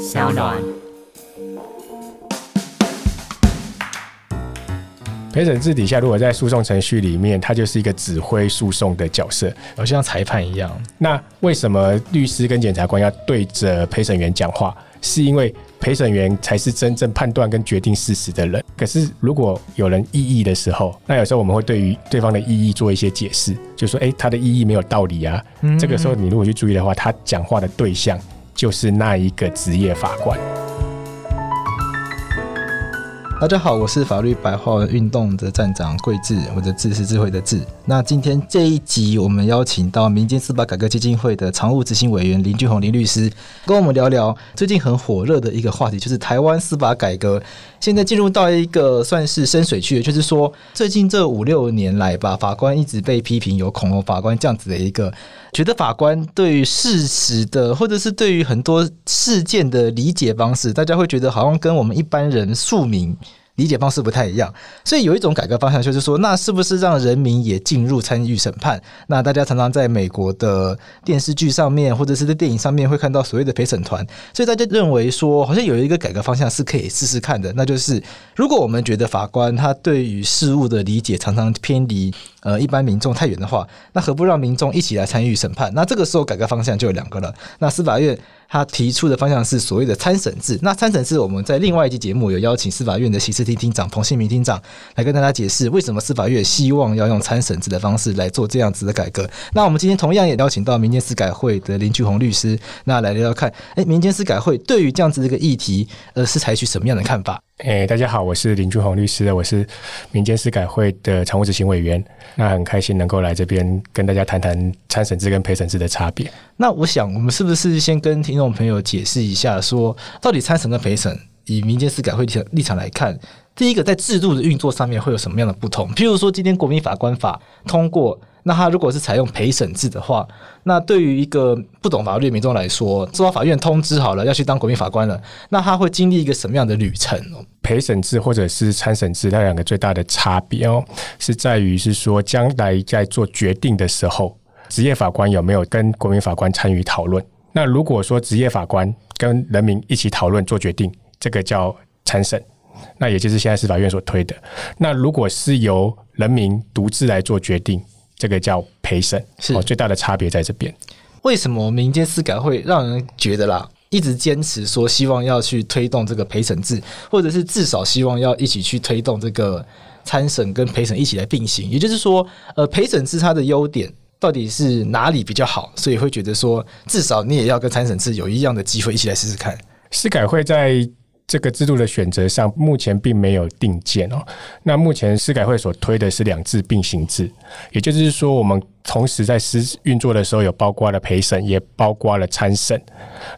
小暖。陪审制底下，如果在诉讼程序里面，他就是一个指挥诉讼的角色，好像裁判一样。那为什么律师跟检察官要对着陪审员讲话？是因为陪审员才是真正判断跟决定事实的人。可是如果有人异议的时候，那有时候我们会对于对方的异议做一些解释，就说：“诶，他的异议没有道理啊。”这个时候你如果去注意的话，他讲话的对象就是那一个职业法官。大家好，我是法律白话文运动的站长桂智，我的智是智慧的智。那今天这一集，我们邀请到民间司法改革基金会的常务执行委员林俊宏林律师，跟我们聊聊最近很火热的一个话题，就是台湾司法改革现在进入到一个算是深水区，就是说最近这五六年来吧，法官一直被批评有恐龙法官这样子的一个，觉得法官对于事实的，或者是对于很多事件的理解方式，大家会觉得好像跟我们一般人庶民。理解方式不太一样，所以有一种改革方向就是说，那是不是让人民也进入参与审判？那大家常常在美国的电视剧上面，或者是在电影上面会看到所谓的陪审团，所以大家认为说，好像有一个改革方向是可以试试看的，那就是如果我们觉得法官他对于事物的理解常常偏离呃一般民众太远的话，那何不让民众一起来参与审判？那这个时候改革方向就有两个了。那司法院。他提出的方向是所谓的参审制。那参审制，我们在另外一期节目有邀请司法院的刑事厅厅长彭信明厅长来跟大家解释，为什么司法院希望要用参审制的方式来做这样子的改革。那我们今天同样也邀请到民间司改会的林俊宏律师，那来聊聊看，哎、民间司改会对于这样子的一个议题，呃，是采取什么样的看法？哎，大家好，我是林俊宏律师，我是民间司改会的常务执行委员。那很开心能够来这边跟大家谈谈参审制跟陪审制的差别。那我想，我们是不是先跟听众朋友解释一下，说到底参审跟陪审，以民间司改会立场立场来看，第一个在制度的运作上面会有什么样的不同？譬如说，今天国民法官法通过。那他如果是采用陪审制的话，那对于一个不懂法律的民众来说，受到法院通知好了要去当国民法官了，那他会经历一个什么样的旅程？陪审制或者是参审制，它两个最大的差别哦，是在于是说，将来在做决定的时候，职业法官有没有跟国民法官参与讨论？那如果说职业法官跟人民一起讨论做决定，这个叫参审，那也就是现在司法院所推的。那如果是由人民独自来做决定，这个叫陪审，是最大的差别在这边。为什么民间司改会让人觉得啦，一直坚持说希望要去推动这个陪审制，或者是至少希望要一起去推动这个参审跟陪审一起来并行？也就是说，呃，陪审制它的优点到底是哪里比较好？所以会觉得说，至少你也要跟参审制有一样的机会一起来试试看。司改会在。这个制度的选择上，目前并没有定见哦。那目前司改会所推的是两制并行制，也就是说，我们同时在司运作的时候，有包括了陪审，也包括了参审。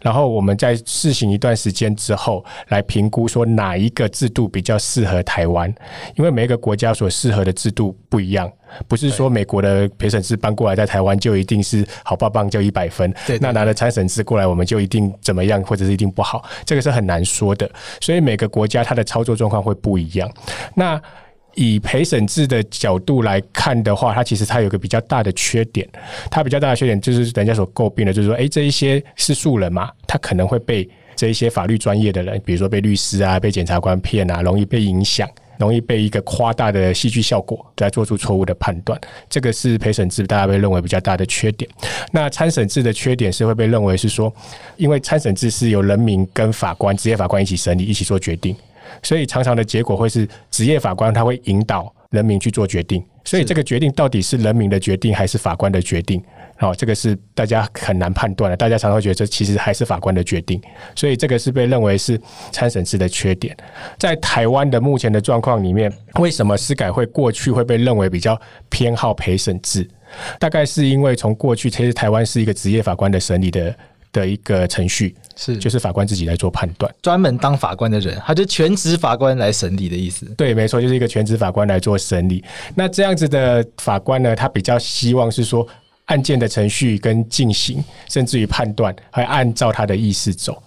然后我们在试行一段时间之后，来评估说哪一个制度比较适合台湾，因为每一个国家所适合的制度不一样。不是说美国的陪审制搬过来在台湾就一定是好棒棒就一百分，对，那拿了参审制过来我们就一定怎么样或者是一定不好，这个是很难说的。所以每个国家它的操作状况会不一样。那以陪审制的角度来看的话，它其实它有个比较大的缺点，它比较大的缺点就是人家所诟病的，就是说，哎，这一些是素人嘛，他可能会被这一些法律专业的人，比如说被律师啊、被检察官骗啊，容易被影响。容易被一个夸大的戏剧效果来做出错误的判断，这个是陪审制大家被认为比较大的缺点。那参审制的缺点是会被认为是说，因为参审制是由人民跟法官、职业法官一起审理、一起做决定，所以常常的结果会是职业法官他会引导人民去做决定，所以这个决定到底是人民的决定还是法官的决定？哦，这个是大家很难判断的。大家常常会觉得这其实还是法官的决定，所以这个是被认为是参审制的缺点。在台湾的目前的状况里面，为什么司改会过去会被认为比较偏好陪审制？大概是因为从过去其实台湾是一个职业法官的审理的的一个程序，是就是法官自己来做判断，专门当法官的人，他就全职法官来审理的意思。对，没错，就是一个全职法官来做审理。那这样子的法官呢，他比较希望是说。案件的程序跟进行，甚至于判断，还按照他的意思走，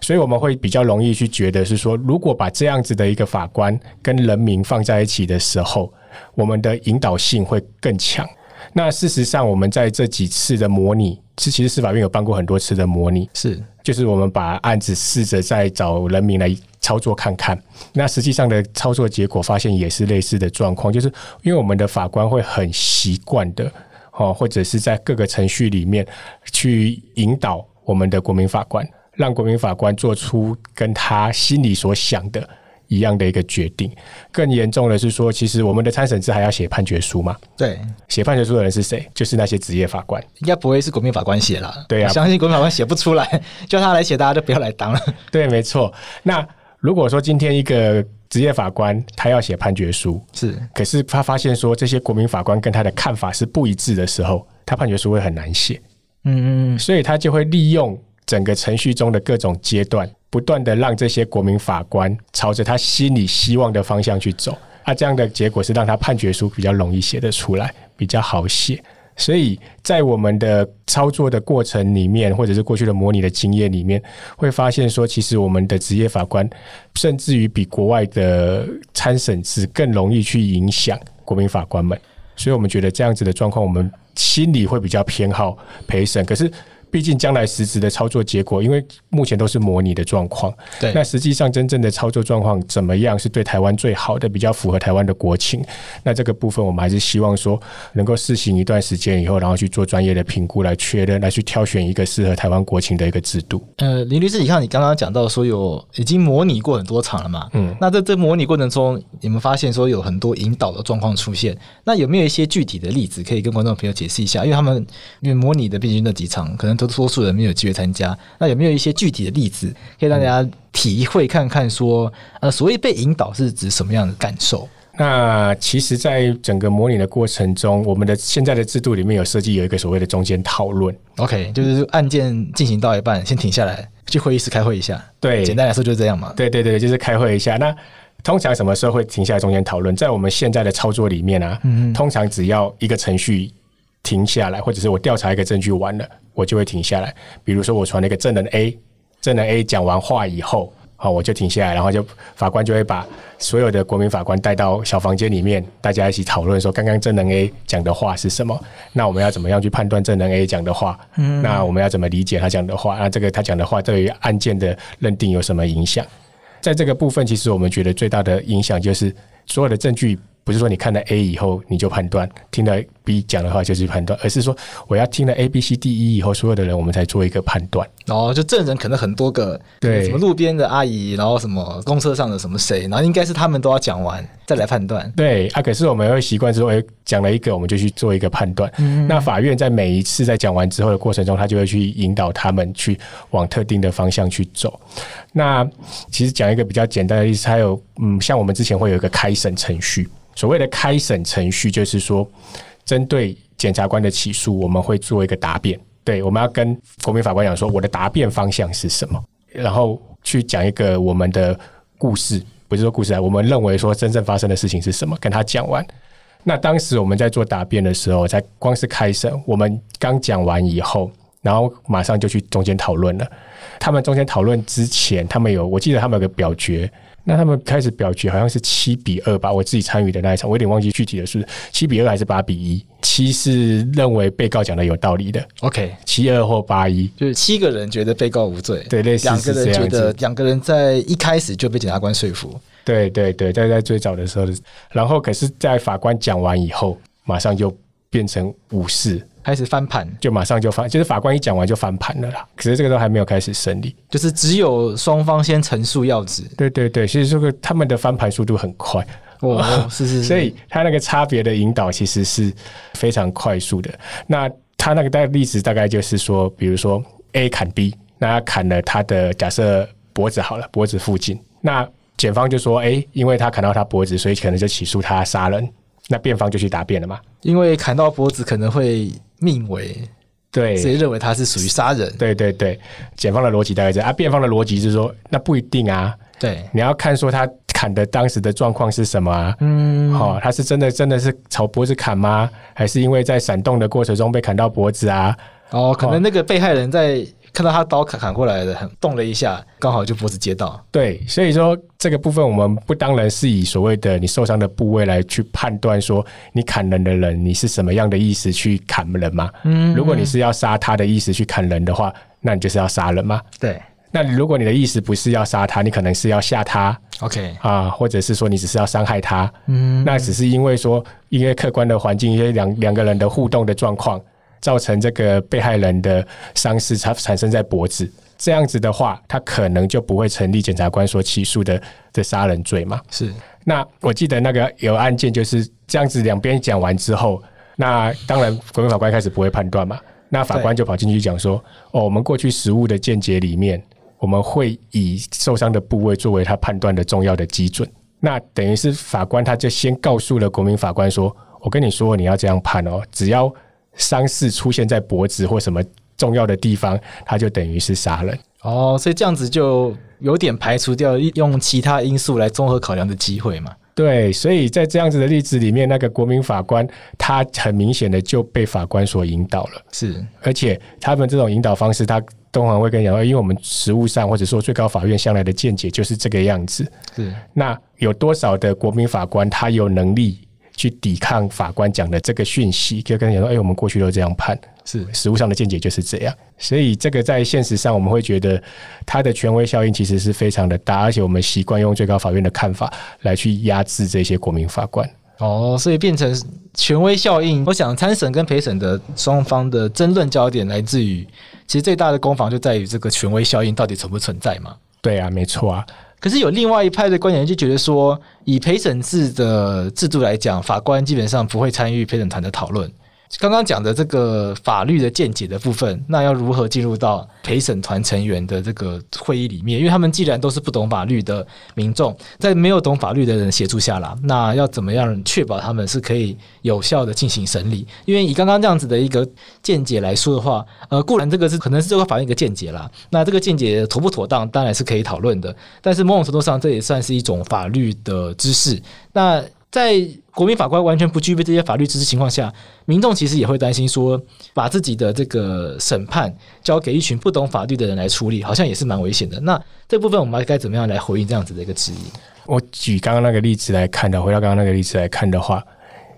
所以我们会比较容易去觉得是说，如果把这样子的一个法官跟人民放在一起的时候，我们的引导性会更强。那事实上，我们在这几次的模拟其实司法院有办过很多次的模拟，是就是我们把案子试着再找人民来操作看看。那实际上的操作结果发现也是类似的状况，就是因为我们的法官会很习惯的哦，或者是在各个程序里面去引导我们的国民法官，让国民法官做出跟他心里所想的。一样的一个决定，更严重的是说，其实我们的参审制还要写判决书嘛？对，写判决书的人是谁？就是那些职业法官，应该不会是国民法官写了。对啊，相信国民法官写不出来，叫他来写，大家就不要来当了。对，没错。那如果说今天一个职业法官他要写判决书，是，可是他发现说这些国民法官跟他的看法是不一致的时候，他判决书会很难写。嗯嗯，所以他就会利用整个程序中的各种阶段。不断的让这些国民法官朝着他心里希望的方向去走，啊，这样的结果是让他判决书比较容易写得出来，比较好写。所以在我们的操作的过程里面，或者是过去的模拟的经验里面，会发现说，其实我们的职业法官，甚至于比国外的参审制更容易去影响国民法官们。所以我们觉得这样子的状况，我们心里会比较偏好陪审。可是。毕竟将来实质的操作结果，因为目前都是模拟的状况。对，那实际上真正的操作状况怎么样，是对台湾最好的，比较符合台湾的国情。那这个部分，我们还是希望说，能够试行一段时间以后，然后去做专业的评估，来确认，来去挑选一个适合台湾国情的一个制度。呃，林律师，你看你刚刚讲到说有已经模拟过很多场了嘛？嗯，那在这模拟过程中，你们发现说有很多引导的状况出现，那有没有一些具体的例子可以跟观众朋友解释一下？因为他们因为模拟的毕竟那几场，可能。多数人没有机会参加，那有没有一些具体的例子可以让大家体会看看？说，呃，所谓被引导是指什么样的感受？那其实，在整个模拟的过程中，我们的现在的制度里面有设计有一个所谓的中间讨论。OK，就是案件进行到一半，先停下来去会议室开会一下。对，简单来说就是这样嘛。对对对，就是开会一下。那通常什么时候会停下来中间讨论？在我们现在的操作里面啊，嗯，通常只要一个程序停下来，或者是我调查一个证据完了。我就会停下来，比如说我传了一个证人 A，证人 A 讲完话以后，好，我就停下来，然后就法官就会把所有的国民法官带到小房间里面，大家一起讨论说，刚刚证人 A 讲的话是什么？那我们要怎么样去判断证人 A 讲的话？嗯，那我们要怎么理解他讲的话？那这个他讲的话对于案件的认定有什么影响？在这个部分，其实我们觉得最大的影响就是所有的证据。不是说你看了 A 以后你就判断，听了 B 讲的话就是判断，而是说我要听了 A、B、C、D、E 以后，所有的人我们才做一个判断。哦，就证人可能很多个，对，什么路边的阿姨，然后什么公车上的什么谁，然后应该是他们都要讲完再来判断。对啊，可是我们会习惯说，哎，讲了一个我们就去做一个判断。嗯。那法院在每一次在讲完之后的过程中，他就会去引导他们去往特定的方向去走。那其实讲一个比较简单的例子，还有嗯，像我们之前会有一个开审程序。所谓的开审程序，就是说，针对检察官的起诉，我们会做一个答辩。对，我们要跟国民法官讲说，我的答辩方向是什么，然后去讲一个我们的故事，不是说故事啊，我们认为说真正发生的事情是什么，跟他讲完。那当时我们在做答辩的时候，才光是开审，我们刚讲完以后，然后马上就去中间讨论了。他们中间讨论之前，他们有，我记得他们有个表决。那他们开始表决好像是七比二吧，我自己参与的那一场，我有点忘记具体的是七比二还是八比一。七是认为被告讲的有道理的，OK，七二或八一，就是七个人觉得被告无罪，对，类似两个人觉得两个人在一开始就被检察官说服，对对对，在在最早的时候，然后可是在法官讲完以后，马上就变成五四。开始翻盘，就马上就翻，就是法官一讲完就翻盘了啦。可是这个都还没有开始审理，就是只有双方先陈述要旨。对对对，其实这个他们的翻盘速度很快哦，是是是，所以他那个差别的引导其实是非常快速的。那他那个大例子大概就是说，比如说 A 砍 B，那他砍了他的假设脖子好了，脖子附近，那检方就说，哎，因为他砍到他脖子，所以可能就起诉他杀人。那辩方就去答辩了嘛？因为砍到脖子可能会命为，对，所以认为他是属于杀人。对对对，检方的逻辑大概这样啊，辩方的逻辑是说，那不一定啊。对，你要看说他砍的当时的状况是什么啊？嗯，好、哦，他是真的真的是朝脖子砍吗？还是因为在闪动的过程中被砍到脖子啊？哦，可能那个被害人在看到他刀砍砍过来的，很动了一下，刚好就脖子接到。对，所以说这个部分我们不当然是以所谓的你受伤的部位来去判断说你砍人的人你是什么样的意思去砍人嘛。嗯，如果你是要杀他的意思去砍人的话，那你就是要杀人嘛。对。那如果你的意思不是要杀他，你可能是要吓他，OK 啊，或者是说你只是要伤害他，嗯，那只是因为说因为客观的环境，因为两两个人的互动的状况，造成这个被害人的伤势它产生在脖子，这样子的话，他可能就不会成立检察官所起诉的的杀人罪嘛。是，那我记得那个有案件就是这样子，两边讲完之后，那当然国民法官开始不会判断嘛，那法官就跑进去讲说，哦，我们过去实务的见解里面。我们会以受伤的部位作为他判断的重要的基准。那等于是法官他就先告诉了国民法官说：“我跟你说，你要这样判哦，只要伤势出现在脖子或什么重要的地方，他就等于是杀人。”哦，所以这样子就有点排除掉用其他因素来综合考量的机会嘛？对，所以在这样子的例子里面，那个国民法官他很明显的就被法官所引导了。是，而且他们这种引导方式，他。东航会跟你讲，因为我们实务上或者说最高法院向来的见解就是这个样子。是，那有多少的国民法官他有能力去抵抗法官讲的这个讯息？就跟你讲说，哎，我们过去都这样判，是实务上的见解就是这样。所以这个在现实上，我们会觉得它的权威效应其实是非常的大，而且我们习惯用最高法院的看法来去压制这些国民法官。哦，所以变成权威效应。我想参审跟陪审的双方的争论焦点来自于，其实最大的攻防就在于这个权威效应到底存不存在嘛？对啊，没错啊。可是有另外一派的观点就觉得说，以陪审制的制度来讲，法官基本上不会参与陪审团的讨论。刚刚讲的这个法律的见解的部分，那要如何进入到陪审团成员的这个会议里面？因为他们既然都是不懂法律的民众，在没有懂法律的人协助下啦，那要怎么样确保他们是可以有效的进行审理？因为以刚刚这样子的一个见解来说的话，呃，固然这个是可能是这个法院一个见解啦，那这个见解妥不妥当，当然是可以讨论的。但是某种程度上，这也算是一种法律的知识。那在国民法官完全不具备这些法律知识情况下，民众其实也会担心说，把自己的这个审判交给一群不懂法律的人来处理，好像也是蛮危险的。那这部分我们该怎么样来回应这样子的一个质疑？我举刚刚那个例子来看的，回到刚刚那个例子来看的话，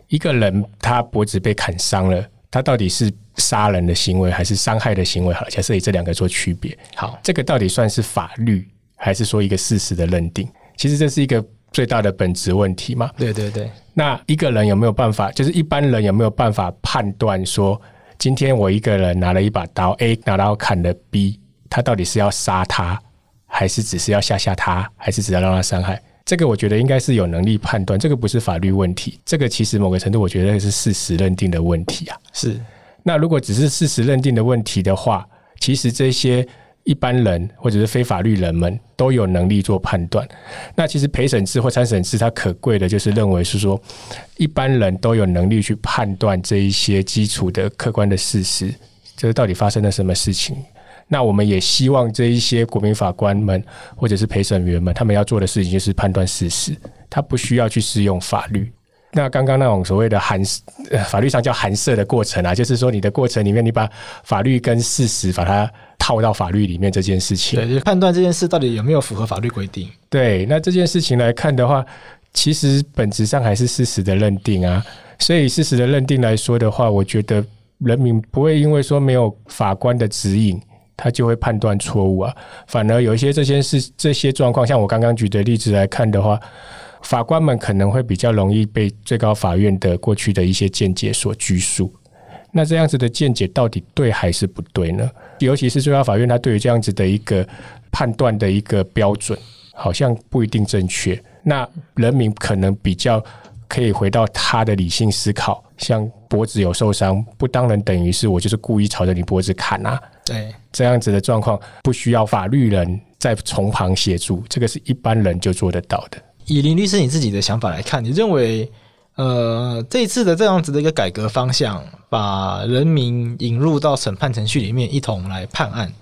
一个人他脖子被砍伤了，他到底是杀人的行为还是伤害的行为？好了，假设以这两个做区别，好，这个到底算是法律还是说一个事实的认定？其实这是一个。最大的本质问题嘛？对对对。那一个人有没有办法？就是一般人有没有办法判断说，今天我一个人拿了一把刀，A 拿刀砍了 B，他到底是要杀他，还是只是要吓吓他，还是只要让他伤害？这个我觉得应该是有能力判断。这个不是法律问题，这个其实某个程度我觉得是事实认定的问题啊。是。那如果只是事实认定的问题的话，其实这些。一般人或者是非法律人们都有能力做判断。那其实陪审制或参审制，它可贵的就是认为是说，一般人都有能力去判断这一些基础的客观的事实，就是到底发生了什么事情。那我们也希望这一些国民法官们或者是陪审员们，他们要做的事情就是判断事实，他不需要去适用法律。那刚刚那种所谓的含，法律上叫含摄的过程啊，就是说你的过程里面，你把法律跟事实把它。套到法律里面这件事情，对，就是判断这件事到底有没有符合法律规定。对，那这件事情来看的话，其实本质上还是事实的认定啊。所以事实的认定来说的话，我觉得人民不会因为说没有法官的指引，他就会判断错误啊。反而有一些这件事、这些状况，像我刚刚举的例子来看的话，法官们可能会比较容易被最高法院的过去的一些见解所拘束。那这样子的见解到底对还是不对呢？尤其是最高法院，他对于这样子的一个判断的一个标准，好像不一定正确。那人民可能比较可以回到他的理性思考，像脖子有受伤，不当然等于是我就是故意朝着你脖子砍啊。对，这样子的状况不需要法律人在从旁协助，这个是一般人就做得到的。以林律师你自己的想法来看，你认为？呃，这一次的这样子的一个改革方向，把人民引入到审判程序里面，一同来判案。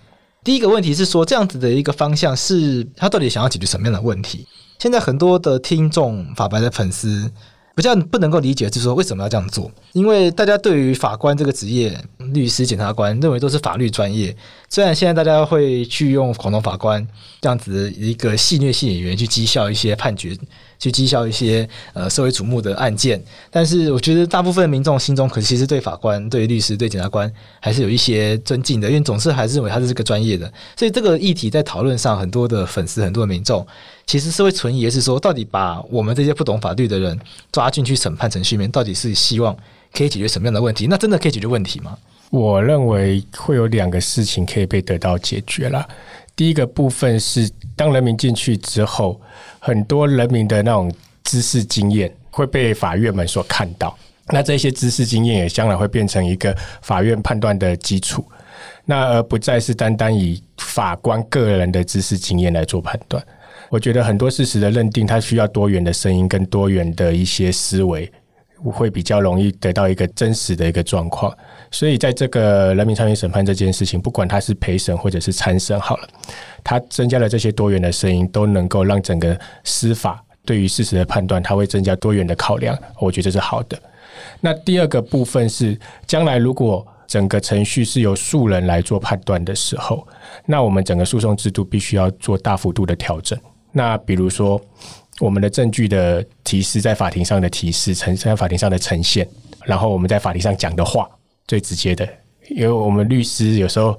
第一个问题是说，这样子的一个方向是他到底想要解决什么样的问题？现在很多的听众、法白的粉丝，比较不能够理解，就是说为什么要这样做？因为大家对于法官这个职业、律师、检察官认为都是法律专业。虽然现在大家会去用恐龙法官这样子的一个戏谑性演员去讥笑一些判决，去讥笑一些呃社会瞩目的案件，但是我觉得大部分民众心中可其实对法官、对律师、对检察官还是有一些尊敬的，因为总是还是认为他是这个专业的。所以这个议题在讨论上，很多的粉丝、很多的民众。其实是会存疑，是说到底把我们这些不懂法律的人抓进去审判程序里面，到底是希望可以解决什么样的问题？那真的可以解决问题吗？我认为会有两个事情可以被得到解决了。第一个部分是，当人民进去之后，很多人民的那种知识经验会被法院们所看到，那这些知识经验也将来会变成一个法院判断的基础，那而不再是单单以法官个人的知识经验来做判断。我觉得很多事实的认定，它需要多元的声音跟多元的一些思维，会比较容易得到一个真实的一个状况。所以，在这个人民参与审判这件事情，不管他是陪审或者是参审，好了，它增加了这些多元的声音，都能够让整个司法对于事实的判断，它会增加多元的考量。我觉得这是好的。那第二个部分是，将来如果整个程序是由数人来做判断的时候，那我们整个诉讼制度必须要做大幅度的调整。那比如说，我们的证据的提示，在法庭上的提示，呈在法庭上的呈现，然后我们在法庭上讲的话，最直接的，因为我们律师有时候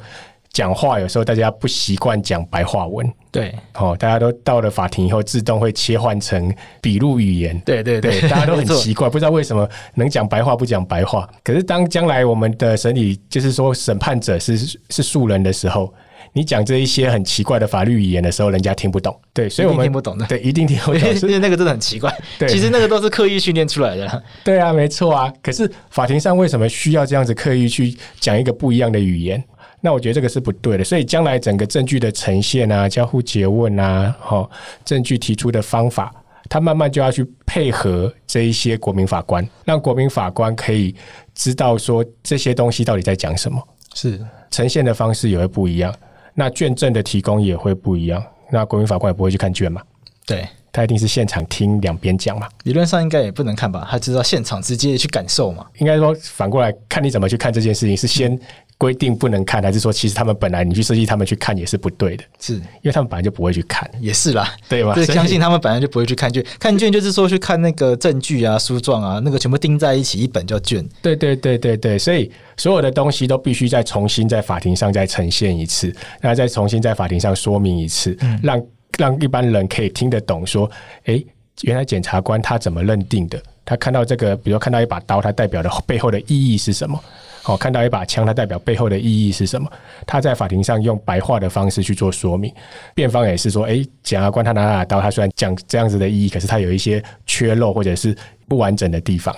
讲话，有时候大家不习惯讲白话文，对，哦，大家都到了法庭以后，自动会切换成笔录语言，对对对，对，大家都很奇怪，不知道为什么能讲白话不讲白话。可是当将来我们的审理，就是说审判者是是素人的时候。你讲这一些很奇怪的法律语言的时候，人家听不懂。对，所以我们听不懂的。对，一定听不懂。因为那个真的很奇怪。对，其实那个都是刻意训练出来的。对啊，没错啊。可是法庭上为什么需要这样子刻意去讲一个不一样的语言？那我觉得这个是不对的。所以将来整个证据的呈现啊、交互诘问啊、哈证据提出的方法，他慢慢就要去配合这一些国民法官，让国民法官可以知道说这些东西到底在讲什么，是呈现的方式也会不一样。那卷证的提供也会不一样，那国民法官也不会去看卷嘛？对，他一定是现场听两边讲嘛。理论上应该也不能看吧？他知道现场直接去感受嘛？应该说反过来看你怎么去看这件事情，是先规定不能看，还是说其实他们本来你去设计他们去看也是不对的？是因为他们本来就不会去看，也是啦，对吧？就 相信他们本来就不会去看卷，看卷就是说去看那个证据啊、书状啊，那个全部钉在一起，一本叫卷。对对对对对，所以。所有的东西都必须再重新在法庭上再呈现一次，然后再重新在法庭上说明一次，让让一般人可以听得懂。说，诶，原来检察官他怎么认定的？他看到这个，比如看到一把刀，它代表的背后的意义是什么？好，看到一把枪，它代表背后的意义是什么？他在法庭上用白话的方式去做说明，辩方也是说，诶，检察官他拿拿刀，他虽然讲这样子的意义，可是他有一些缺漏或者是不完整的地方。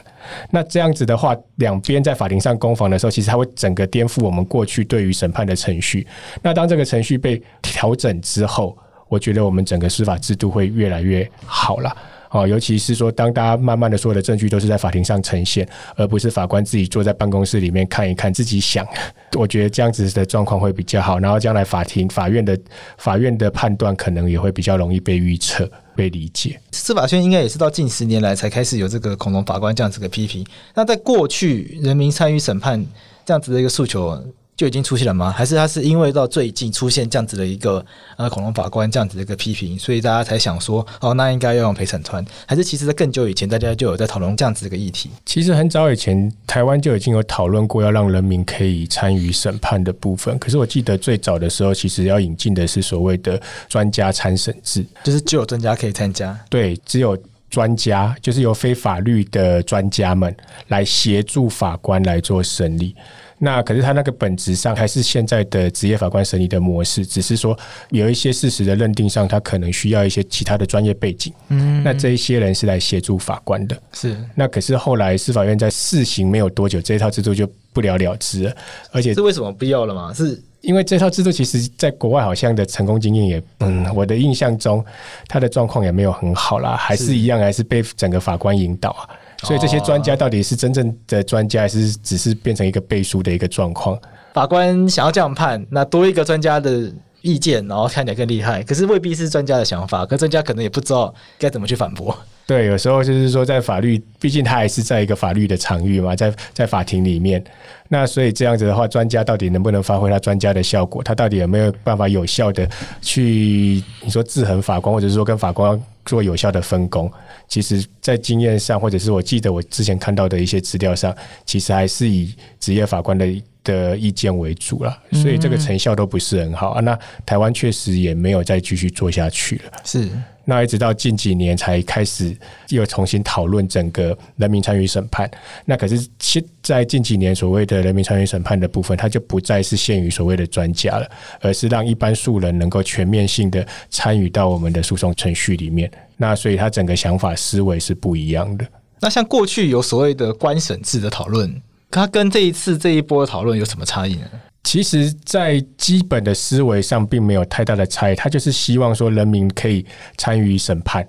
那这样子的话，两边在法庭上攻防的时候，其实他会整个颠覆我们过去对于审判的程序。那当这个程序被调整之后，我觉得我们整个司法制度会越来越好了。哦，尤其是说，当大家慢慢的所有的证据都是在法庭上呈现，而不是法官自己坐在办公室里面看一看，自己想，我觉得这样子的状况会比较好。然后将来法庭、法院的法院的判断可能也会比较容易被预测、被理解。司法圈应该也是到近十年来才开始有这个恐龙法官这样子的批评。那在过去，人民参与审判这样子的一个诉求。就已经出现了吗？还是他是因为到最近出现这样子的一个呃恐龙法官这样子的一个批评，所以大家才想说哦，那应该要用陪审团？还是其实在更久以前，大家就有在讨论这样子的一个议题？其实很早以前，台湾就已经有讨论过要让人民可以参与审判的部分。可是我记得最早的时候，其实要引进的是所谓的专家参审制，就是只有专家可以参加。对，只有专家，就是由非法律的专家们来协助法官来做审理。那可是他那个本质上还是现在的职业法官审理的模式，只是说有一些事实的认定上，他可能需要一些其他的专业背景。嗯，那这一些人是来协助法官的。是。那可是后来司法院在试行没有多久，这一套制度就不了了之了。而且是为什么不要了吗？是因为这套制度其实在国外好像的成功经验也，嗯，我的印象中他的状况也没有很好啦，还是一样，还是被整个法官引导啊。所以这些专家到底是真正的专家，还是只是变成一个背书的一个状况？法官想要这样判，那多一个专家的意见，然后看起来更厉害，可是未必是专家的想法，可专家可能也不知道该怎么去反驳。对，有时候就是说，在法律，毕竟他还是在一个法律的场域嘛，在在法庭里面，那所以这样子的话，专家到底能不能发挥他专家的效果？他到底有没有办法有效的去你说制衡法官，或者是说跟法官做有效的分工？其实，在经验上，或者是我记得我之前看到的一些资料上，其实还是以职业法官的的意见为主了，所以这个成效都不是很好啊。那台湾确实也没有再继续做下去了。是。那一直到近几年才开始又重新讨论整个人民参与审判。那可是现在近几年所谓的人民参与审判的部分，它就不再是限于所谓的专家了，而是让一般素人能够全面性的参与到我们的诉讼程序里面。那所以它整个想法思维是不一样的。那像过去有所谓的官审制的讨论，它跟这一次这一波的讨论有什么差异呢？其实，在基本的思维上，并没有太大的差异。他就是希望说，人民可以参与审判，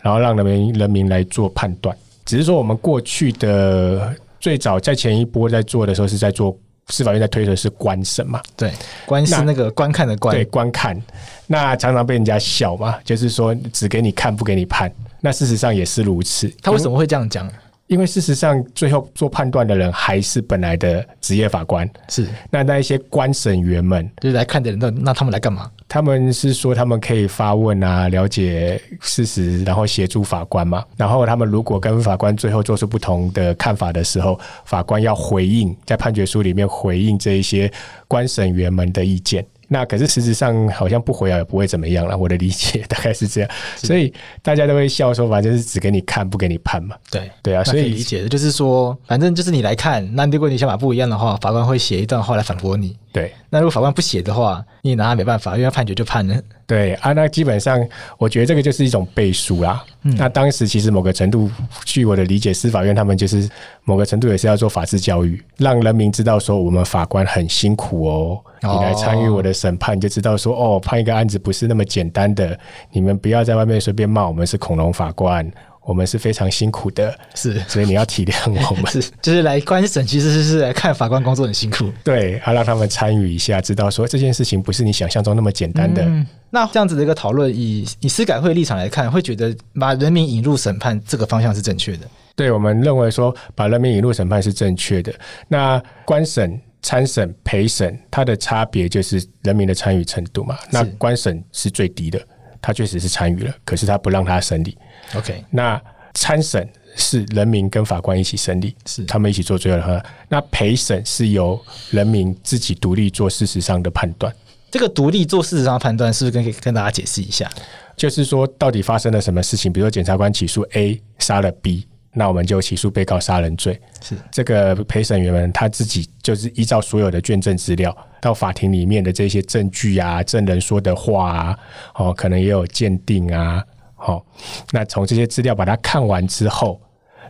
然后让人民人民来做判断。只是说，我们过去的最早在前一波在做的时候，是在做司法院在推的是官审嘛？对，官是那个观看的观，对，观看。那常常被人家笑嘛，就是说只给你看，不给你判。那事实上也是如此。他为什么会这样讲？因为事实上，最后做判断的人还是本来的职业法官。是，那那一些官审员们，就是来看的人，那那他们来干嘛？他们是说他们可以发问啊，了解事实，然后协助法官嘛。然后他们如果跟法官最后做出不同的看法的时候，法官要回应，在判决书里面回应这一些官审员们的意见。那可是实质上好像不回啊，也不会怎么样了。我的理解大概是这样，所以大家都会笑说，反正是只给你看，不给你判嘛。对对啊，所以理解的就是说，反正就是你来看，那如果你想法不一样的话，法官会写一段话来反驳你。对，那如果法官不写的话，你也拿他没办法，因为他判决就判了。对啊，那基本上我觉得这个就是一种背书啦。嗯、那当时其实某个程度，据我的理解，司法院他们就是某个程度也是要做法治教育，让人民知道说我们法官很辛苦哦。你来参与我的审判，就知道说哦，判一个案子不是那么简单的。你们不要在外面随便骂我们是恐龙法官。我们是非常辛苦的，是，所以你要体谅我们。是，就是来观审，其实是来看法官工作很辛苦。对，要让他们参与一下，知道说这件事情不是你想象中那么简单的。嗯，那这样子的一个讨论，以以司改会立场来看，会觉得把人民引入审判这个方向是正确的。对，我们认为说把人民引入审判是正确的。那官审、参审、陪审，它的差别就是人民的参与程度嘛。那官审是最低的，他确实是参与了，可是他不让他审理。OK，那参审是人民跟法官一起审理，是他们一起做最后的判断。那陪审是由人民自己独立做事实上的判断。这个独立做事实上的判断，是不是跟跟大家解释一下？就是说，到底发生了什么事情？比如说，检察官起诉 A 杀了 B，那我们就起诉被告杀人罪。是这个陪审员们他自己就是依照所有的卷证资料，到法庭里面的这些证据啊、证人说的话啊，哦，可能也有鉴定啊。好，那从这些资料把它看完之后，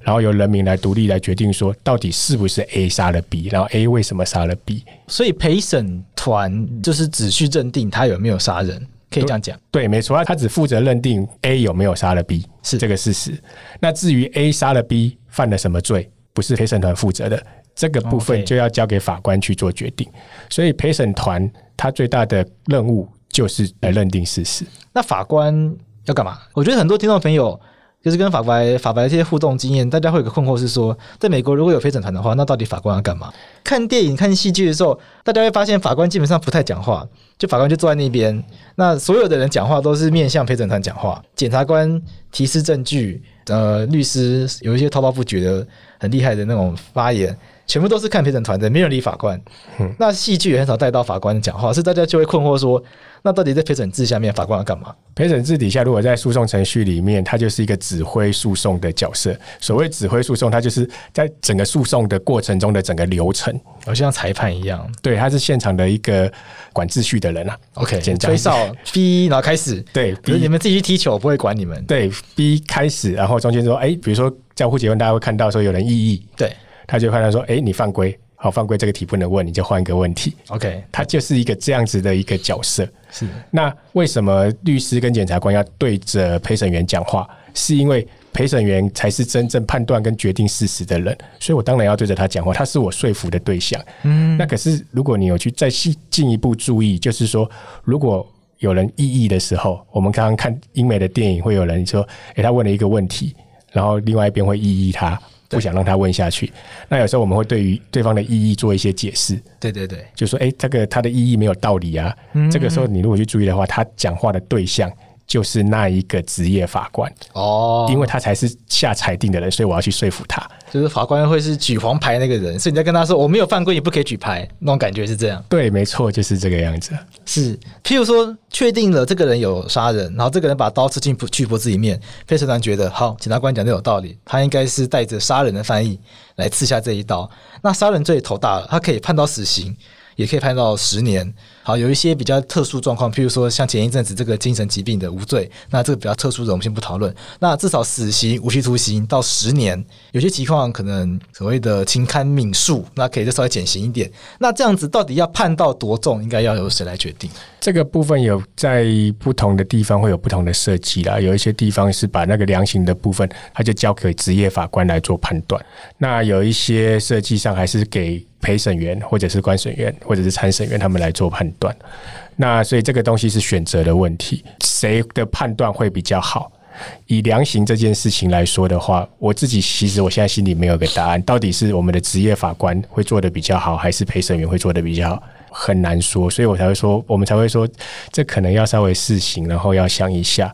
然后由人民来独立来决定说，到底是不是 A 杀了 B，然后 A 为什么杀了 B？所以陪审团就是只需认定他有没有杀人，可以这样讲。对，没错，他只负责认定 A 有没有杀了 B，是这个事实。那至于 A 杀了 B 犯了什么罪，不是陪审团负责的，这个部分就要交给法官去做决定。所以陪审团他最大的任务就是来认定事实。那法官。要干嘛？我觉得很多听众朋友就是跟法白、法白这些互动经验，大家会有个困惑是说，在美国如果有陪审团的话，那到底法官要干嘛？看电影、看戏剧的时候，大家会发现法官基本上不太讲话，就法官就坐在那边，那所有的人讲话都是面向陪审团讲话，检察官提示证据，呃，律师有一些滔滔不绝的很厉害的那种发言，全部都是看陪审团的，没人理法官。那戏剧也很少带到法官讲话，所以大家就会困惑说。那到底在陪审制下面，法官要干嘛？陪审制底下，如果在诉讼程序里面，他就是一个指挥诉讼的角色。所谓指挥诉讼，他就是在整个诉讼的过程中的整个流程，好像裁判一样。对，他是现场的一个管秩序的人啊。OK，吹哨 B，然后开始。对，比如你们自己去踢球，我不会管你们。对，B 开始，然后中间说，哎、欸，比如说交互结婚，大家会看到说有人异议，对，他就看到说，哎、欸，你犯规。好，犯规这个题不能问，你就换一个问题。OK，他就是一个这样子的一个角色。是，那为什么律师跟检察官要对着陪审员讲话？是因为陪审员才是真正判断跟决定事实的人，所以我当然要对着他讲话，他是我说服的对象。嗯，那可是如果你有去再细进一步注意，就是说，如果有人异议的时候，我们刚刚看英美的电影，会有人说，诶，他问了一个问题，然后另外一边会异议他。不想让他问下去，那有时候我们会对于对方的意义做一些解释。对对对，就说哎、欸，这个他的意义没有道理啊。嗯嗯，这个时候你如果去注意的话，他讲话的对象。就是那一个职业法官哦，因为他才是下裁定的人，所以我要去说服他。就是法官会是举黄牌那个人，所以你在跟他说我没有犯规，你不可以举牌，那种感觉是这样。对，没错，就是这个样子。是，譬如说确定了这个人有杀人，然后这个人把刀刺进去脖子里面，陪审团觉得好，检察官讲的有道理，他应该是带着杀人的翻译来刺下这一刀。那杀人罪头大了，他可以判到死刑。也可以判到十年。好，有一些比较特殊状况，譬如说像前一阵子这个精神疾病的无罪，那这个比较特殊的，我们先不讨论。那至少死刑、无期徒刑到十年，有些情况可能所谓的情堪悯恕，那可以再稍微减刑一点。那这样子到底要判到多重，应该要由谁来决定？这个部分有在不同的地方会有不同的设计啦。有一些地方是把那个量刑的部分，他就交给职业法官来做判断。那有一些设计上还是给。陪审员，或者是观审员，或者是参审员，他们来做判断。那所以这个东西是选择的问题，谁的判断会比较好？以量刑这件事情来说的话，我自己其实我现在心里没有个答案，到底是我们的职业法官会做得比较好，还是陪审员会做得比较好？很难说，所以我才会说，我们才会说，这可能要稍微试行，然后要想一下，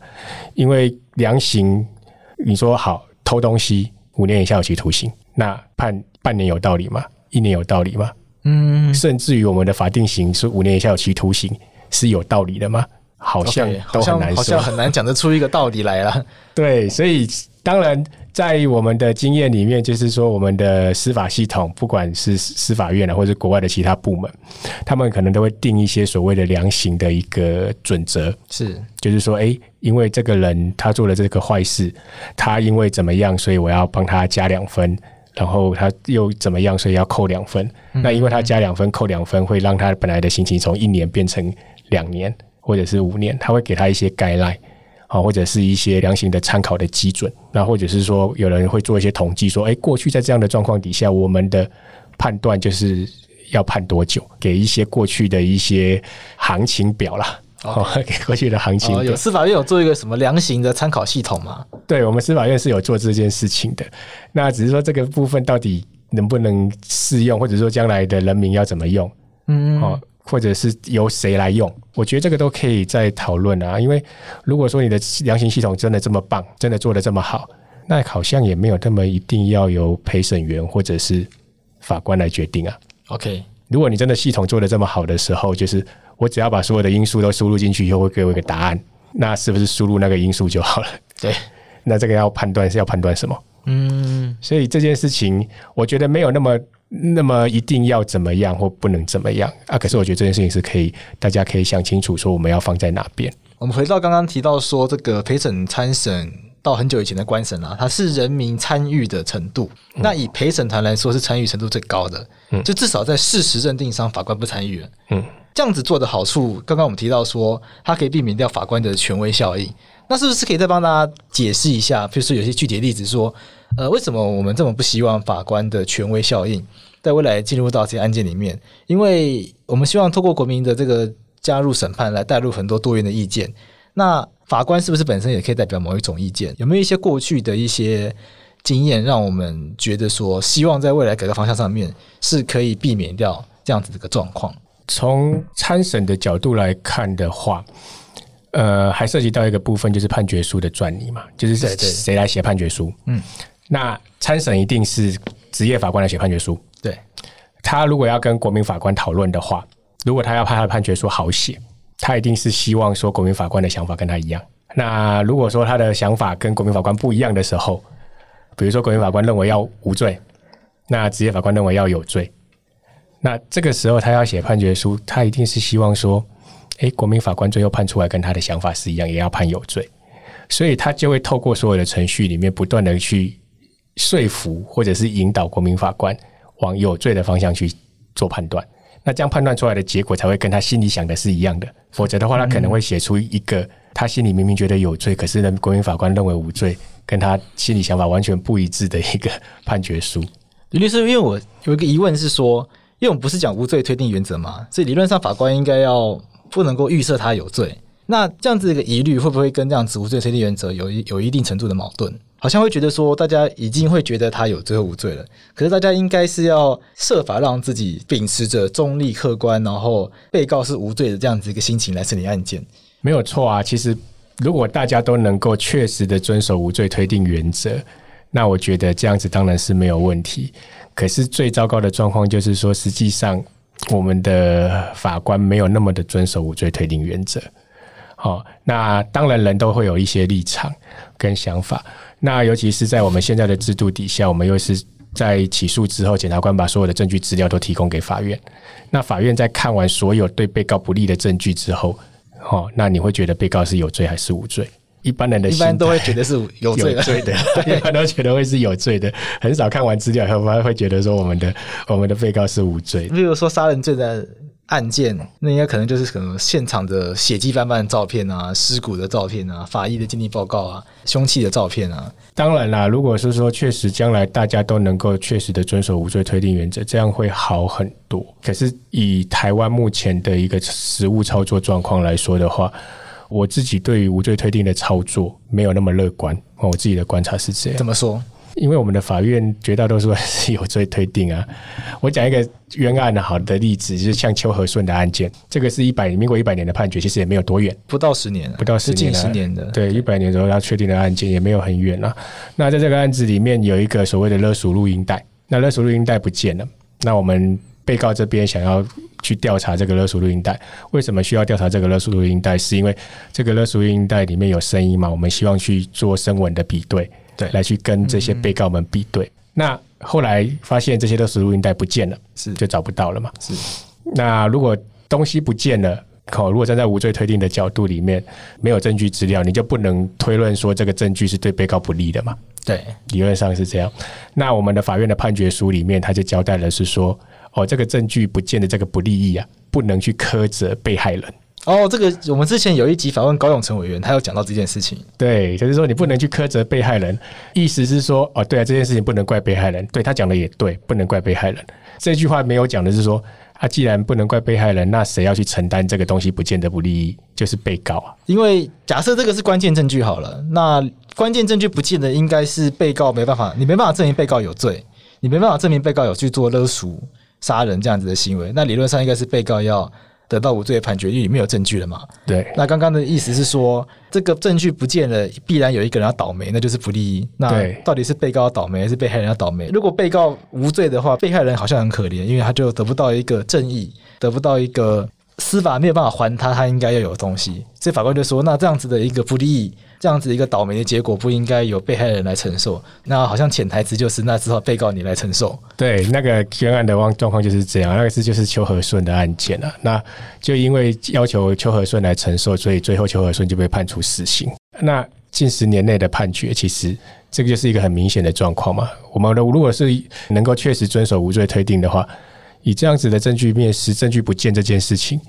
因为量刑，你说好偷东西五年以下有期徒刑，那判半年有道理吗？一年有道理吗？嗯，甚至于我们的法定刑是五年以下有期徒刑，是有道理的吗？好像都很难说，好像很难讲得出一个道理来了。对，所以当然在我们的经验里面，就是说我们的司法系统，不管是司法院啊，或者国外的其他部门，他们可能都会定一些所谓的量刑的一个准则，是，就是说，哎，因为这个人他做了这个坏事，他因为怎么样，所以我要帮他加两分。然后他又怎么样？所以要扣两分。那因为他加两分，扣两分，会让他本来的刑期从一年变成两年，或者是五年。他会给他一些 guideline 啊，或者是一些量刑的参考的基准。那或者是说，有人会做一些统计，说，哎，过去在这样的状况底下，我们的判断就是要判多久，给一些过去的一些行情表啦。哦，给过去的行情。有司法院有做一个什么量刑的参考系统吗？对，我们司法院是有做这件事情的。那只是说这个部分到底能不能适用，或者说将来的人民要怎么用？嗯，哦，或者是由谁来用？我觉得这个都可以再讨论啊。因为如果说你的量刑系统真的这么棒，真的做得这么好，那好像也没有那么一定要由陪审员或者是法官来决定啊。OK，如果你真的系统做得这么好的时候，就是。我只要把所有的因素都输入进去以后，会给我一个答案。那是不是输入那个因素就好了？对。那这个要判断是要判断什么？嗯。所以这件事情，我觉得没有那么那么一定要怎么样或不能怎么样啊。可是我觉得这件事情是可以，大家可以想清楚，说我们要放在哪边。我们回到刚刚提到说，这个陪审参审到很久以前的官审啊，它是人民参与的程度。嗯、那以陪审团来说，是参与程度最高的。嗯。就至少在事实认定上，法官不参与了。嗯。这样子做的好处，刚刚我们提到说，它可以避免掉法官的权威效应。那是不是可以再帮大家解释一下？比如说有些具体的例子，说，呃，为什么我们这么不希望法官的权威效应在未来进入到这些案件里面？因为我们希望透过国民的这个加入审判，来带入很多多元的意见。那法官是不是本身也可以代表某一种意见？有没有一些过去的一些经验，让我们觉得说，希望在未来改革方向上面是可以避免掉这样子的一个状况？从参审的角度来看的话，呃，还涉及到一个部分，就是判决书的撰拟嘛，就是谁来写判决书？嗯，那参审一定是职业法官来写判决书。对，他如果要跟国民法官讨论的话，如果他要判他的判决书好写，他一定是希望说国民法官的想法跟他一样。那如果说他的想法跟国民法官不一样的时候，比如说国民法官认为要无罪，那职业法官认为要有罪。那这个时候，他要写判决书，他一定是希望说，诶，国民法官最后判出来跟他的想法是一样，也要判有罪，所以他就会透过所有的程序里面，不断的去说服或者是引导国民法官往有罪的方向去做判断。那这样判断出来的结果才会跟他心里想的是一样的，否则的话，他可能会写出一个他心里明明觉得有罪，可是呢，国民法官认为无罪。跟他心里想法完全不一致的一个判决书。律师，因为我有一个疑问是说，因为我们不是讲无罪推定原则嘛，所以理论上法官应该要不能够预设他有罪。那这样子一个疑虑会不会跟这样子无罪推定原则有一有一定程度的矛盾？好像会觉得说，大家已经会觉得他有罪或无罪了，可是大家应该是要设法让自己秉持着中立客观，然后被告是无罪的这样子一个心情来审理案件。没有错啊，其实如果大家都能够确实的遵守无罪推定原则，那我觉得这样子当然是没有问题。可是最糟糕的状况就是说，实际上我们的法官没有那么的遵守无罪推定原则。好，那当然人都会有一些立场跟想法。那尤其是在我们现在的制度底下，我们又是在起诉之后，检察官把所有的证据资料都提供给法院。那法院在看完所有对被告不利的证据之后，好，那你会觉得被告是有罪还是无罪？一般人的一般都会觉得是有罪的，罪的，一般都觉得会是有罪的。很少看完资料以后，反而会觉得说我们的我们的被告是无罪。比如说杀人罪的。案件，那应该可能就是可能现场的血迹斑斑的照片啊，尸骨的照片啊，法医的鉴定报告啊，凶器的照片啊。当然啦，如果是说确实将来大家都能够确实的遵守无罪推定原则，这样会好很多。可是以台湾目前的一个实务操作状况来说的话，我自己对于无罪推定的操作没有那么乐观。我自己的观察是这样。怎么说？因为我们的法院绝大多数还是有罪推定啊。我讲一个冤案的好的例子，就是像邱和顺的案件，这个是一百民国一百年的判决，其实也没有多远，不到十年，不到十年，近十年的。对，一百年左右要确定的案件也没有很远啊。那在这个案子里面有一个所谓的勒索录音带，那勒索录音带不见了。那我们被告这边想要去调查这个勒索录音带，为什么需要调查这个勒索录音带？是因为这个勒索录音带里面有声音嘛？我们希望去做声纹的比对。对，来去跟这些被告们比对。嗯、那后来发现这些都是录音带不见了，是就找不到了嘛？是。那如果东西不见了，哦，如果站在无罪推定的角度里面，没有证据资料，你就不能推论说这个证据是对被告不利的嘛？对，理论上是这样。那我们的法院的判决书里面，他就交代了是说，哦，这个证据不见的这个不利益啊，不能去苛责被害人。哦，这个我们之前有一集访问高永成委员，他有讲到这件事情。对，就是说你不能去苛责被害人，意思是说，哦，对啊，这件事情不能怪被害人。对，他讲的也对，不能怪被害人。这句话没有讲的是说，啊，既然不能怪被害人，那谁要去承担这个东西不见得不利益，就是被告啊。因为假设这个是关键证据好了，那关键证据不见得应该是被告没办法，你没办法证明被告有罪，你没办法证明被告有去做勒赎、杀人这样子的行为，那理论上应该是被告要。得到无罪的判决，因为里面有证据了嘛？对。那刚刚的意思是说，这个证据不见了，必然有一个人要倒霉，那就是不利益。那到底是被告要倒霉，还是被害人要倒霉？如果被告无罪的话，被害人好像很可怜，因为他就得不到一个正义，得不到一个司法没有办法还他他应该要有的东西。所以法官就说，那这样子的一个不利益。这样子一个倒霉的结果不应该由被害人来承受，那好像潜台词就是那之后被告你来承受。对，那个冤案的状况就是这样，那个是就是邱和顺的案件啊，那就因为要求邱和顺来承受，所以最后邱和顺就被判处死刑。那近十年内的判决，其实这个就是一个很明显的状况嘛。我们如果是能够确实遵守无罪推定的话，以这样子的证据面，使证据不见这件事情。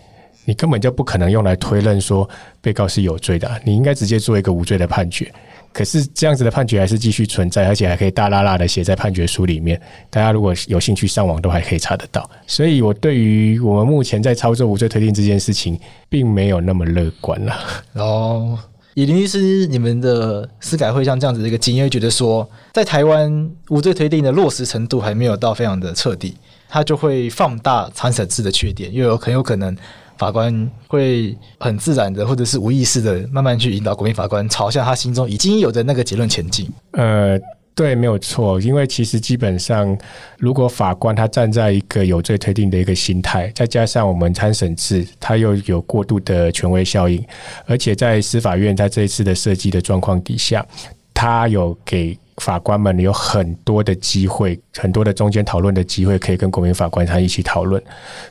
你根本就不可能用来推论说被告是有罪的，你应该直接做一个无罪的判决。可是这样子的判决还是继续存在，而且还可以大剌剌的写在判决书里面。大家如果有兴趣上网，都还可以查得到。所以我对于我们目前在操作无罪推定这件事情，并没有那么乐观了。哦，以林律师你们的司改会像这样子的一个经验，觉得说在台湾无罪推定的落实程度还没有到非常的彻底，他就会放大参审制的缺点，又有很有可能。法官会很自然的，或者是无意识的，慢慢去引导国民法官朝向他心中已经有的那个结论前进。呃，对，没有错。因为其实基本上，如果法官他站在一个有罪推定的一个心态，再加上我们参审制，他又有过度的权威效应，而且在司法院在这一次的设计的状况底下，他有给。法官们有很多的机会，很多的中间讨论的机会，可以跟国民法官他一起讨论，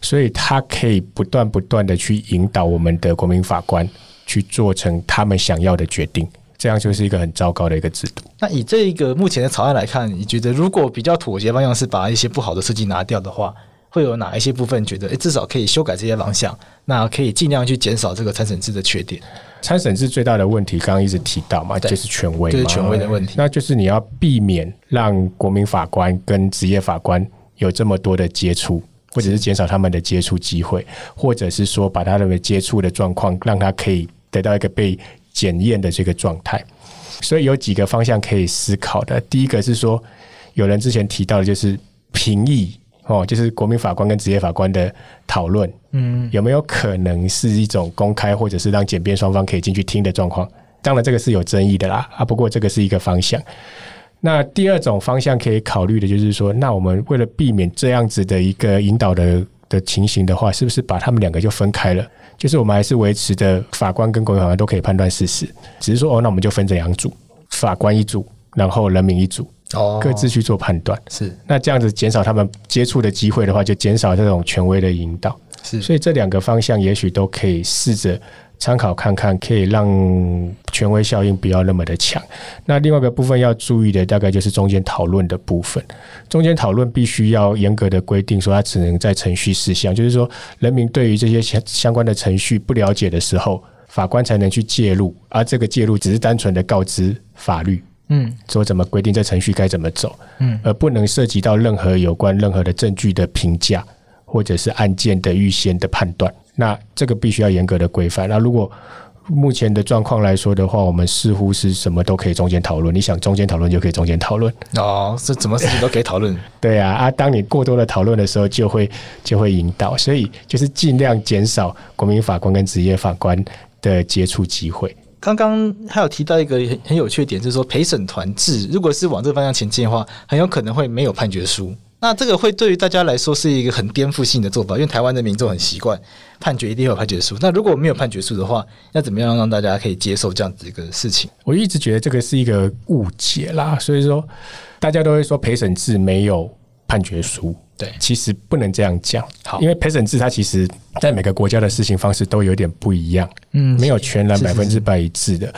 所以他可以不断不断的去引导我们的国民法官去做成他们想要的决定，这样就是一个很糟糕的一个制度。那以这一个目前的草案来看，你觉得如果比较妥协方向是把一些不好的设计拿掉的话，会有哪一些部分觉得，诶，至少可以修改这些方向，那可以尽量去减少这个参审制的缺点。参审制最大的问题，刚刚一直提到嘛，就是权威，就是权威的问题。那就是你要避免让国民法官跟职业法官有这么多的接触，或者是减少他们的接触机会，或者是说把他们接触的状况，让他可以得到一个被检验的这个状态。所以有几个方向可以思考的。第一个是说，有人之前提到的就是评议。哦，就是国民法官跟职业法官的讨论，嗯，有没有可能是一种公开，或者是让检辩双方可以进去听的状况？当然，这个是有争议的啦，啊，不过这个是一个方向。那第二种方向可以考虑的就是说，那我们为了避免这样子的一个引导的的情形的话，是不是把他们两个就分开了？就是我们还是维持的法官跟国民法官都可以判断事实，只是说哦，那我们就分成两组，法官一组，然后人民一组。哦，各自去做判断是，那这样子减少他们接触的机会的话，就减少这种权威的引导是，所以这两个方向也许都可以试着参考看看，可以让权威效应不要那么的强。那另外一个部分要注意的，大概就是中间讨论的部分。中间讨论必须要严格的规定，说它只能在程序事项，就是说人民对于这些相相关的程序不了解的时候，法官才能去介入，而这个介入只是单纯的告知法律。嗯，说怎么规定这程序该怎么走，嗯，而不能涉及到任何有关任何的证据的评价，或者是案件的预先的判断。那这个必须要严格的规范。那如果目前的状况来说的话，我们似乎是什么都可以中间讨论。你想中间讨论就可以中间讨论哦，这怎么事情都可以讨论？对啊，啊，当你过多的讨论的时候，就会就会引导，所以就是尽量减少国民法官跟职业法官的接触机会。刚刚还有提到一个很很有趣的点，就是说陪审团制，如果是往这个方向前进的话，很有可能会没有判决书。那这个会对于大家来说是一个很颠覆性的做法，因为台湾的民众很习惯判决一定会有判决书。那如果没有判决书的话，要怎么样让大家可以接受这样子一个事情？我一直觉得这个是一个误解啦，所以说大家都会说陪审制没有判决书。对，其实不能这样讲。好，因为陪审制它其实在每个国家的施行方式都有点不一样，嗯，没有全然百分之百一致的。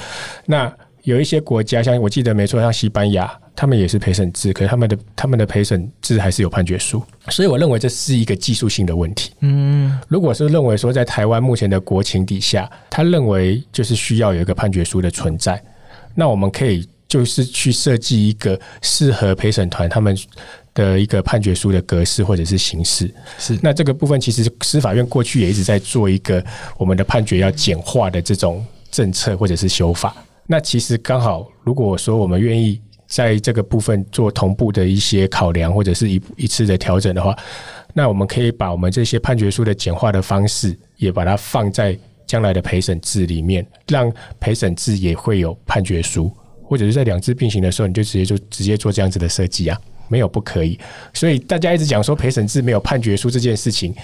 那有一些国家，像我记得没错，像西班牙，他们也是陪审制，可是他们的他们的陪审制还是有判决书。所以我认为这是一个技术性的问题。嗯，如果是认为说在台湾目前的国情底下，他认为就是需要有一个判决书的存在，那我们可以就是去设计一个适合陪审团他们。的一个判决书的格式或者是形式是，那这个部分其实司法院过去也一直在做一个我们的判决要简化的这种政策或者是修法。那其实刚好，如果说我们愿意在这个部分做同步的一些考量或者是一一次的调整的话，那我们可以把我们这些判决书的简化的方式也把它放在将来的陪审制里面，让陪审制也会有判决书，或者是在两制并行的时候，你就直接就直接做这样子的设计啊。没有不可以，所以大家一直讲说陪审制没有判决书这件事情，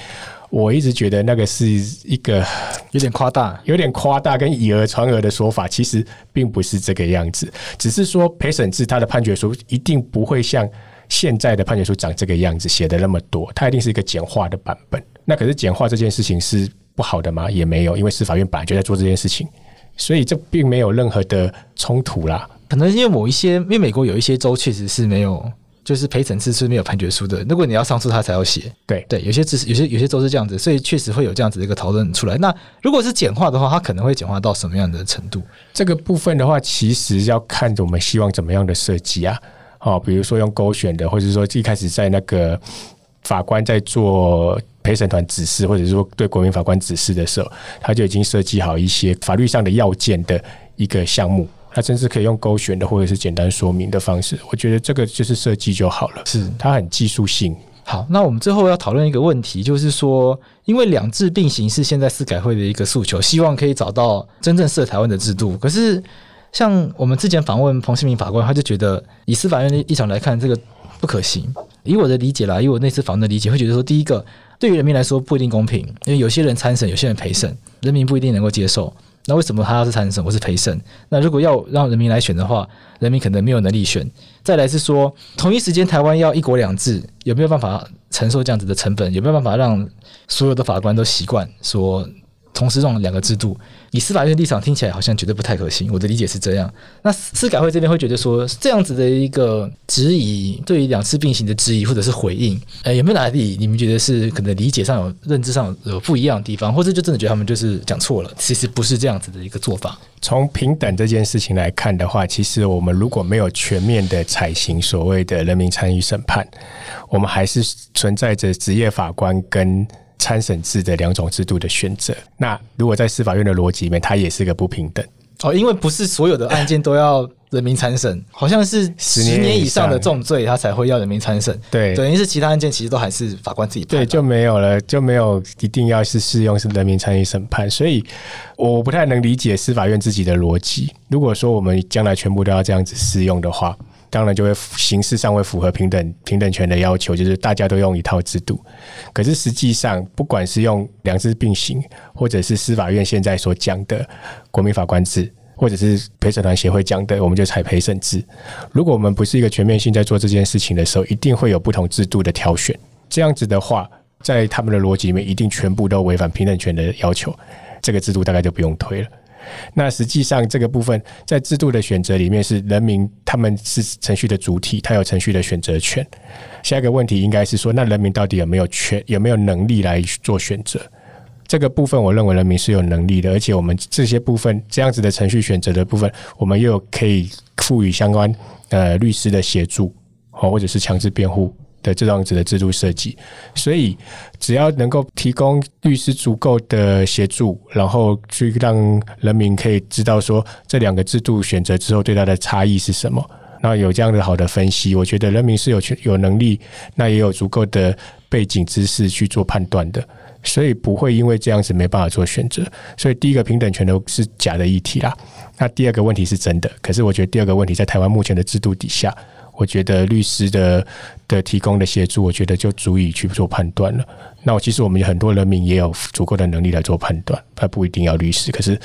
我一直觉得那个是一个有点夸大、有点夸大跟以讹传讹的说法，其实并不是这个样子。只是说陪审制它的判决书一定不会像现在的判决书长这个样子写的那么多，它一定是一个简化的版本。那可是简化这件事情是不好的吗？也没有，因为司法院本来就在做这件事情，所以这并没有任何的冲突啦。可能因为某一些，因为美国有一些州确实是没有。就是陪审制是没有判决书的，如果你要上诉，他才要写。对对，有些知有些有些州是这样子，所以确实会有这样子的一个讨论出来。那如果是简化的话，它可能会简化到什么样的程度？这个部分的话，其实要看我们希望怎么样的设计啊。好，比如说用勾选的，或者说一开始在那个法官在做陪审团指示，或者说对国民法官指示的时候，他就已经设计好一些法律上的要件的一个项目。它甚至可以用勾选的，或者是简单说明的方式。我觉得这个就是设计就好了。是，它很技术性。好，那我们最后要讨论一个问题，就是说，因为两制并行是现在司改会的一个诉求，希望可以找到真正适合台湾的制度。可是，像我们之前访问彭新明法官，他就觉得以司法院的立场来看，这个不可行。以我的理解啦，以我那次访问的理解，会觉得说，第一个，对于人民来说不一定公平，因为有些人参审，有些人陪审，人民不一定能够接受。那为什么他是参审，我是陪审？那如果要让人民来选的话，人民可能没有能力选。再来是说，同一时间台湾要一国两制，有没有办法承受这样子的成本？有没有办法让所有的法官都习惯说同时用两个制度，以司法院立场听起来好像绝对不太可行。我的理解是这样。那司改会这边会觉得说，这样子的一个质疑，对于两次并行的质疑或者是回应，呃，有没有哪里你们觉得是可能理解上有、认知上有不一样的地方，或者就真的觉得他们就是讲错了？其实不是这样子的一个做法。从平等这件事情来看的话，其实我们如果没有全面的采行所谓的人民参与审判，我们还是存在着职业法官跟参审制的两种制度的选择。那如果在司法院的逻辑里面，它也是个不平等哦，因为不是所有的案件都要人民参审，好像是十年以上的重罪，他才会要人民参审。对，等于是其他案件其实都还是法官自己判。对，就没有了，就没有一定要是适用是人民参与审判。所以我不太能理解司法院自己的逻辑。如果说我们将来全部都要这样子适用的话。当然就会形式上会符合平等平等权的要求，就是大家都用一套制度。可是实际上，不管是用两制并行，或者是司法院现在所讲的国民法官制，或者是陪审团协会讲的，我们就采陪审制。如果我们不是一个全面性在做这件事情的时候，一定会有不同制度的挑选。这样子的话，在他们的逻辑里面，一定全部都违反平等权的要求，这个制度大概就不用推了。那实际上，这个部分在制度的选择里面是人民，他们是程序的主体，他有程序的选择权。下一个问题应该是说，那人民到底有没有权，有没有能力来做选择？这个部分，我认为人民是有能力的，而且我们这些部分这样子的程序选择的部分，我们又可以赋予相关呃律师的协助，或者是强制辩护。的这样子的制度设计，所以只要能够提供律师足够的协助，然后去让人民可以知道说这两个制度选择之后最大的差异是什么，那有这样的好的分析，我觉得人民是有权有能力，那也有足够的背景知识去做判断的，所以不会因为这样子没办法做选择。所以第一个平等权都是假的议题啦，那第二个问题是真的，可是我觉得第二个问题在台湾目前的制度底下。我觉得律师的的提供的协助，我觉得就足以去做判断了。那我其实我们很多人民也有足够的能力来做判断，他不一定要律师。可是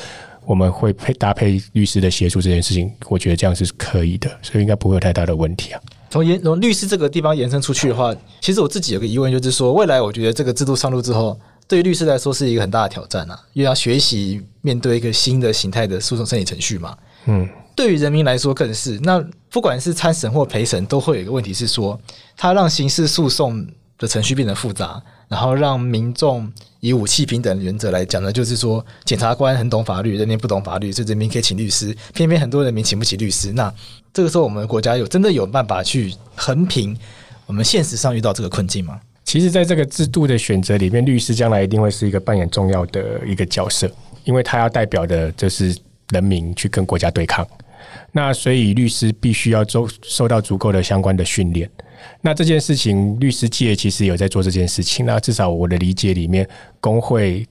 我们会配搭配律师的协助这件事情，我觉得这样是可以的，所以应该不会有太大的问题啊。从延从律师这个地方延伸出去的话，其实我自己有个疑问，就是说未来我觉得这个制度上路之后，对于律师来说是一个很大的挑战啊，因为要学习面对一个新的形态的诉讼审理程序嘛。嗯。对于人民来说更是，那不管是参审或陪审，都会有一个问题是说，它让刑事诉讼的程序变得复杂，然后让民众以武器平等原则来讲呢，就是说，检察官很懂法律，人民不懂法律，所以人民可以请律师，偏偏很多人民请不起律师。那这个时候，我们国家有真的有办法去横平我们现实上遇到这个困境吗？其实，在这个制度的选择里面，律师将来一定会是一个扮演重要的一个角色，因为他要代表的就是人民去跟国家对抗。那所以律师必须要受受到足够的相关的训练。那这件事情，律师界其实有在做这件事情。那至少我的理解里面，工会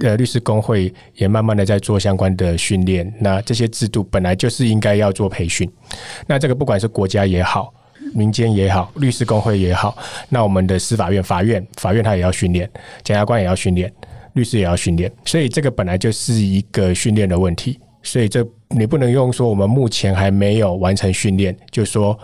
呃律师工会也慢慢的在做相关的训练。那这些制度本来就是应该要做培训。那这个不管是国家也好，民间也好，律师工会也好，那我们的司法院、法院、法院他也要训练，检察官也要训练，律师也要训练。所以这个本来就是一个训练的问题。所以这你不能用说我们目前还没有完成训练，就说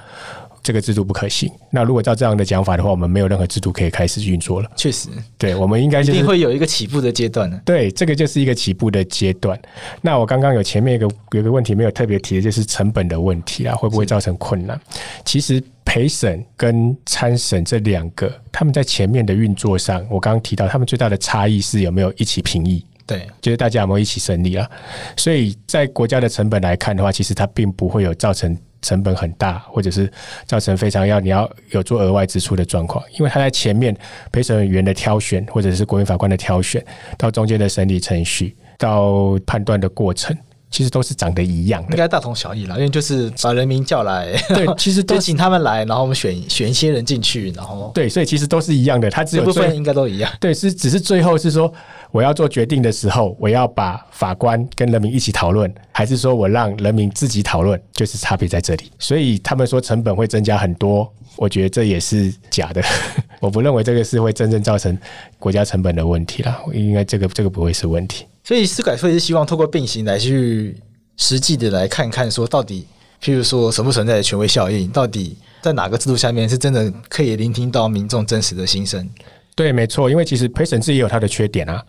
这个制度不可行。那如果照这样的讲法的话，我们没有任何制度可以开始运作了。确实，对，我们应该、就是、一定会有一个起步的阶段呢。对，这个就是一个起步的阶段。那我刚刚有前面一个有一个问题没有特别提的，就是成本的问题啊，会不会造成困难？其实陪审跟参审这两个，他们在前面的运作上，我刚刚提到他们最大的差异是有没有一起评议。对，就是大家有没有一起审理啊？所以在国家的成本来看的话，其实它并不会有造成成本很大，或者是造成非常要你要有做额外支出的状况，因为它在前面陪审员的挑选，或者是国民法官的挑选，到中间的审理程序，到判断的过程。其实都是长得一样的，应该大同小异啦。因为就是把人民叫来，对，其实都请他们来，然后我们选选一些人进去，然后对，所以其实都是一样的。他只有部分应该都一样，对，是只是最后是说我要做决定的时候，我要把法官跟人民一起讨论，还是说我让人民自己讨论，就是差别在这里。所以他们说成本会增加很多，我觉得这也是假的。我不认为这个是会真正造成国家成本的问题啦，应该这个这个不会是问题。所以司改会是希望透过并行来去实际的来看看，说到底，譬如说存不存在权威效应，到底在哪个制度下面是真的可以聆听到民众真实的心声？对，没错，因为其实陪审制也有它的缺点啊。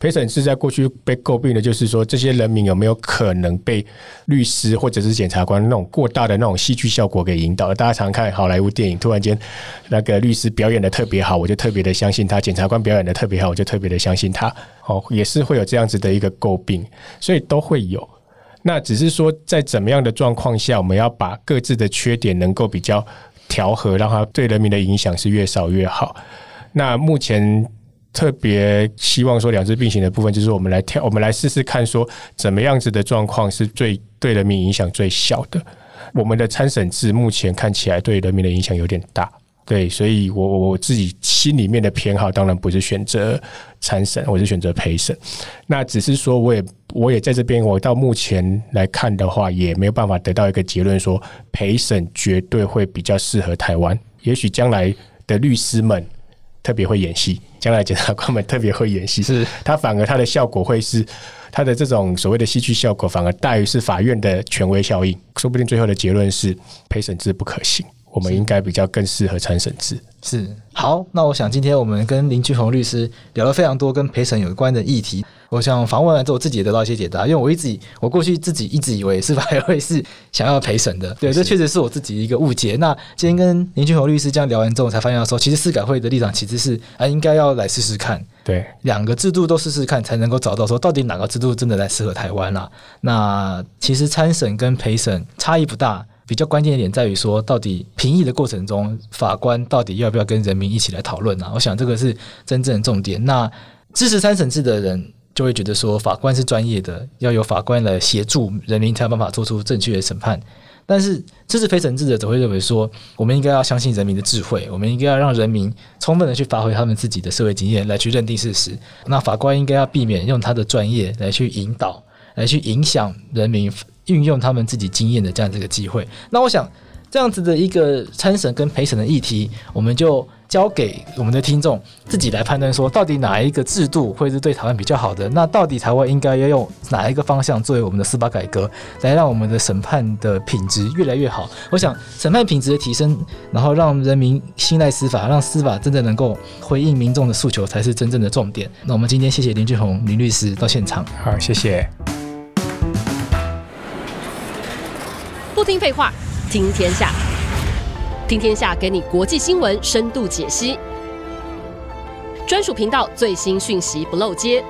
陪审制在过去被诟病的就是说，这些人民有没有可能被律师或者是检察官那种过大的那种戏剧效果给引导？大家常看好莱坞电影，突然间那个律师表演的特别好，我就特别的相信他；检察官表演的特别好，我就特别的相信他。哦，也是会有这样子的一个诟病，所以都会有。那只是说，在怎么样的状况下，我们要把各自的缺点能够比较调和，让它对人民的影响是越少越好。那目前。特别希望说两支并行的部分，就是我们来挑，我们来试试看，说怎么样子的状况是最对人民影响最小的。我们的参审制目前看起来对人民的影响有点大，对，所以我我自己心里面的偏好当然不是选择参审，我是选择陪审。那只是说，我也我也在这边，我到目前来看的话，也没有办法得到一个结论，说陪审绝对会比较适合台湾。也许将来的律师们。特别会演戏，将来检察官们特别会演戏，是他反而他的效果会是他的这种所谓的戏剧效果，反而大于是法院的权威效应。说不定最后的结论是陪审制不可行，我们应该比较更适合参审制。是好，那我想今天我们跟林俊宏律师聊了非常多跟陪审有关的议题。我想访问完之后，我自己也得到一些解答，因为我一直我过去自己一直以为司法会是想要陪审的，对，这确实是我自己一个误解。那今天跟林俊宏律师这样聊完之后，才发现说，其实司改会的立场其实是啊，应该要来试试看，对，两个制度都试试看，才能够找到说到底哪个制度真的来适合台湾啦。那其实参审跟陪审差异不大，比较关键的点在于说，到底评议的过程中，法官到底要不要跟人民一起来讨论呢？我想这个是真正的重点。那支持三审制的人。就会觉得说，法官是专业的，要由法官来协助人民才有办法做出正确的审判。但是支持非审制的则会认为说，我们应该要相信人民的智慧，我们应该要让人民充分的去发挥他们自己的社会经验来去认定事实。那法官应该要避免用他的专业来去引导，来去影响人民运用他们自己经验的这样这个机会。那我想这样子的一个参审跟陪审的议题，我们就。交给我们的听众自己来判断，说到底哪一个制度会是对台湾比较好的？那到底台湾应该要用哪一个方向作为我们的司法改革，来让我们的审判的品质越来越好？我想审判品质的提升，然后让人民信赖司法，让司法真正能够回应民众的诉求，才是真正的重点。那我们今天谢谢林俊宏林律师到现场，好，谢谢。不听废话，听天下。听天下给你国际新闻深度解析，专属频道最新讯息不漏接，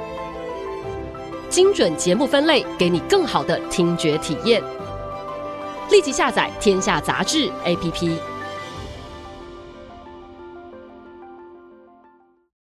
精准节目分类给你更好的听觉体验。立即下载天下杂志 APP。